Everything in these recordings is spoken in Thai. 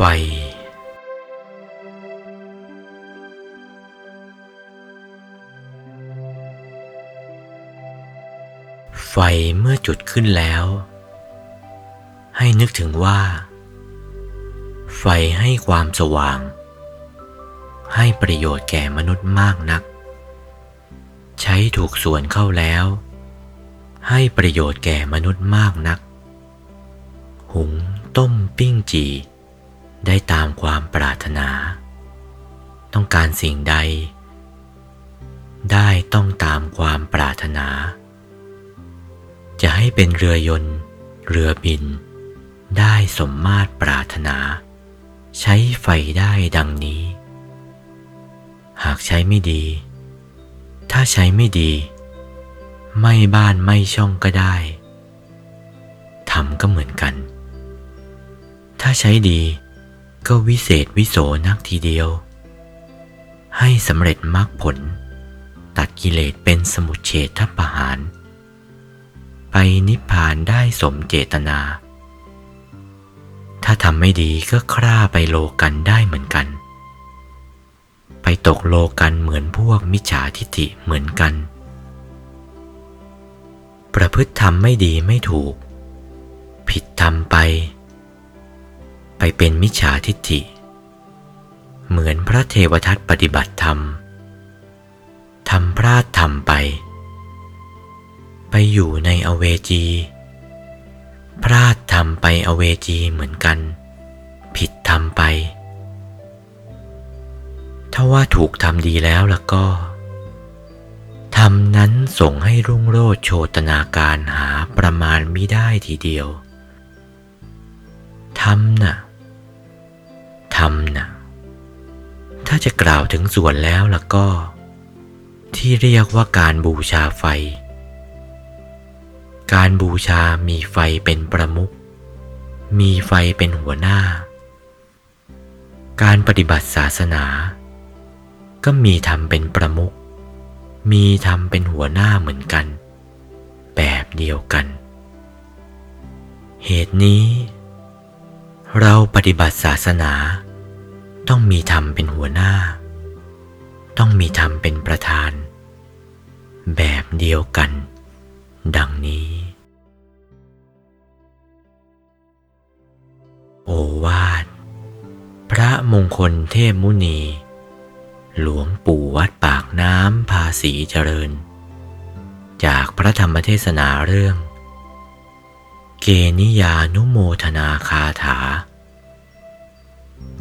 ไฟ ไฟเมื่อจุดขึ้นแล้ว ให้นึกถึงว่า ไฟให้ความสว่าง ให้ประโยชน์แก่มนุษย์มากนัก ใช้ถูกส่วนเข้าแล้ว ให้ประโยชน์แก่มนุษย์มากนัก หุงต้มปิ้งจี ได้ตามความปรารถนา ต้องการสิ่งใด ได้ต้องตามความปรารถนา จะให้เป็นเรือยนต์ เรือบิน ได้สมมาตรปรารถนา ใช้ไฟได้ดังนี้ หากใช้ไม่ดี ถ้าใช้ไม่ดี ไม่บ้านไม่ช่องก็ได้ทำก็เหมือนกัน ถ้าใช้ดี ก็วิเศษวิโสนักทีเดียว ให้สำเร็จมรรคผล ตัดกิเลสเป็นสมุเฉทประหาร ไปนิพพานได้สมเจตนา ถ้าทำไม่ดีก็คร่าไปโลกันได้เหมือนกัน ไปตกโลกันเหมือนพวกมิจฉาทิฏฐิเหมือนกัน ประพฤติทำไม่ดีไม่ถูก ผิดทำไป ไปเป็นมิจฉาทิฏฐิ เหมือนพระเทวทัตปฏิบัติธรรมทำพลาดทำไป ไปอยู่ในอเวจีพลาดทำไปอเวจีเหมือนกัน ผิดทำไป ถ้าว่าถูกทำดีแล้วล่ะก็ทำนั้นส่งให้รุ่งโรจโชตนาการหาประมาณไมิได้ทีเดียวทำน่ะำนะถ้าจะกล่าวถึงส่วนแล้วล่ะก็ ที่เรียกว่าการบูชาไฟ การบูชามีไฟเป็นประมุข มีไฟเป็นหัวหน้า การปฏิบัติศาสนา ก็มีธรรมเป็นประมุข มีธรรมเป็นหัวหน้าเหมือนกัน แบบเดียวกัน เหตุนี้เราปฏิบัติศาสนา ต้องมีธรรมเป็นหัวหน้า ต้องมีธรรมเป็นประธาน แบบเดียวกัน ดังนี้ โอวาท พระมงคลเทพมุนี หลวงปู่วัดปากน้ำภาษีเจริญ จากพระธรรมเทศนาเรื่อง เกนิยานุโมทนาคาถา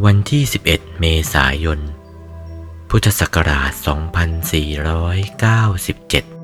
วันที่ 11 เมษายน พุทธศักราช 2497